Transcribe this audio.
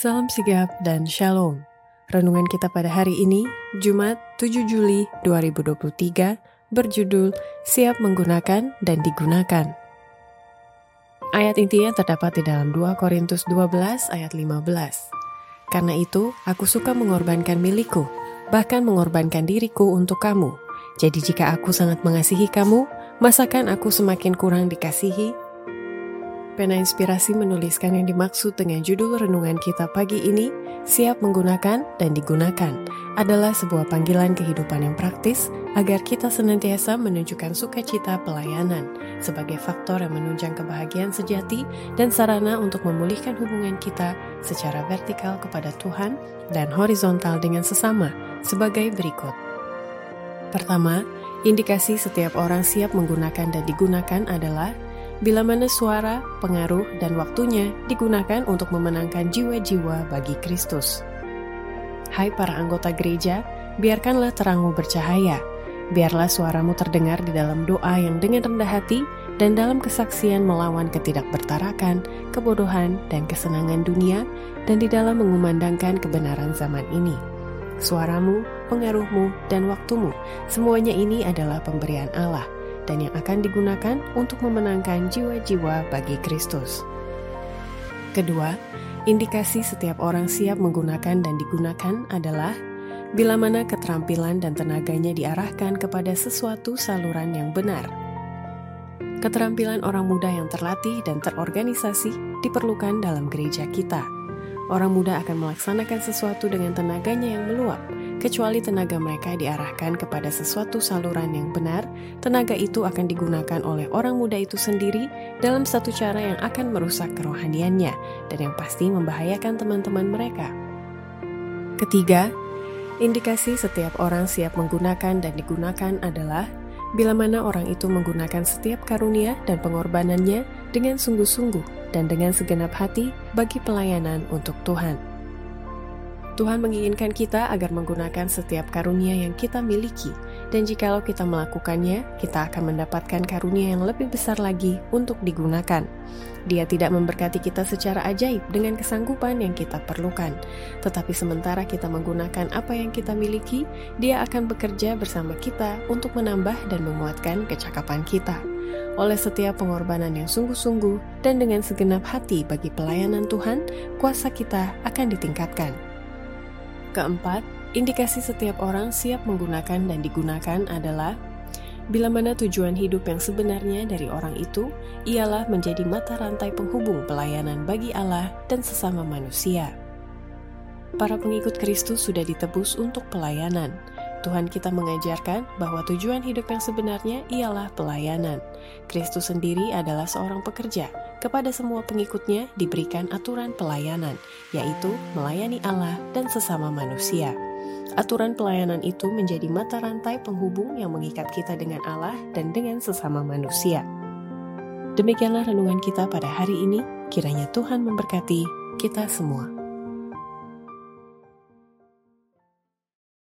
Salam sigap dan shalom. Renungan kita pada hari ini, Jumat 7 Juli 2023, berjudul Siap Menggunakan dan Digunakan. Ayat intinya terdapat di dalam 2 Korintus 12 ayat 15. Karena itu, aku suka mengorbankan milikku, bahkan mengorbankan diriku untuk kamu. Jadi jika aku sangat mengasihi kamu, masakan aku semakin kurang dikasihi? Pena Inspirasi menuliskan yang dimaksud dengan judul renungan kita pagi ini, siap menggunakan dan digunakan, adalah sebuah panggilan kehidupan yang praktis agar kita senantiasa menunjukkan sukacita pelayanan sebagai faktor yang menunjang kebahagiaan sejati dan sarana untuk memulihkan hubungan kita secara vertikal kepada Tuhan dan horizontal dengan sesama sebagai berikut. Pertama, indikasi setiap orang siap menggunakan dan digunakan adalah bila mana suara, pengaruh, dan waktunya digunakan untuk memenangkan jiwa-jiwa bagi Kristus. Hai para anggota gereja, biarkanlah terangmu bercahaya. Biarlah suaramu terdengar di dalam doa yang dengan rendah hati dan dalam kesaksian melawan ketidakbertarakan, kebodohan, dan kesenangan dunia, dan di dalam mengumandangkan kebenaran zaman ini. Suaramu, pengaruhmu, dan waktumu, semuanya ini adalah pemberian Allah – dan yang akan digunakan untuk memenangkan jiwa-jiwa bagi Kristus. Kedua, indikasi setiap orang siap menggunakan dan digunakan adalah bila mana keterampilan dan tenaganya diarahkan kepada sesuatu saluran yang benar. Keterampilan orang muda yang terlatih dan terorganisasi diperlukan dalam gereja kita. Orang muda akan melaksanakan sesuatu dengan tenaganya yang meluap, kecuali tenaga mereka diarahkan kepada sesuatu saluran yang benar, tenaga itu akan digunakan oleh orang muda itu sendiri dalam satu cara yang akan merusak kerohaniannya dan yang pasti membahayakan teman-teman mereka. Ketiga, indikasi setiap orang siap menggunakan dan digunakan adalah bila mana orang itu menggunakan setiap karunia dan pengorbanannya dengan sungguh-sungguh dan dengan segenap hati bagi pelayanan untuk Tuhan. Tuhan menginginkan kita agar menggunakan setiap karunia yang kita miliki, dan jikalau kita melakukannya, kita akan mendapatkan karunia yang lebih besar lagi untuk digunakan. Dia tidak memberkati kita secara ajaib dengan kesanggupan yang kita perlukan, tetapi sementara kita menggunakan apa yang kita miliki, Dia akan bekerja bersama kita untuk menambah dan menguatkan kecakapan kita. Oleh setiap pengorbanan yang sungguh-sungguh dan dengan segenap hati bagi pelayanan Tuhan, kuasa kita akan ditingkatkan. Keempat, indikasi setiap orang siap menggunakan dan digunakan adalah bila mana tujuan hidup yang sebenarnya dari orang itu ialah menjadi mata rantai penghubung pelayanan bagi Allah dan sesama manusia. Para pengikut Kristus sudah ditebus untuk pelayanan. Tuhan kita mengajarkan bahwa tujuan hidup yang sebenarnya ialah pelayanan. Kristus sendiri adalah seorang pekerja kepada semua pengikutnya diberikan aturan pelayanan, yaitu melayani Allah dan sesama manusia. Aturan pelayanan itu menjadi mata rantai penghubung yang mengikat kita dengan Allah dan dengan sesama manusia. Demikianlah renungan kita pada hari ini. Kiranya Tuhan memberkati kita semua.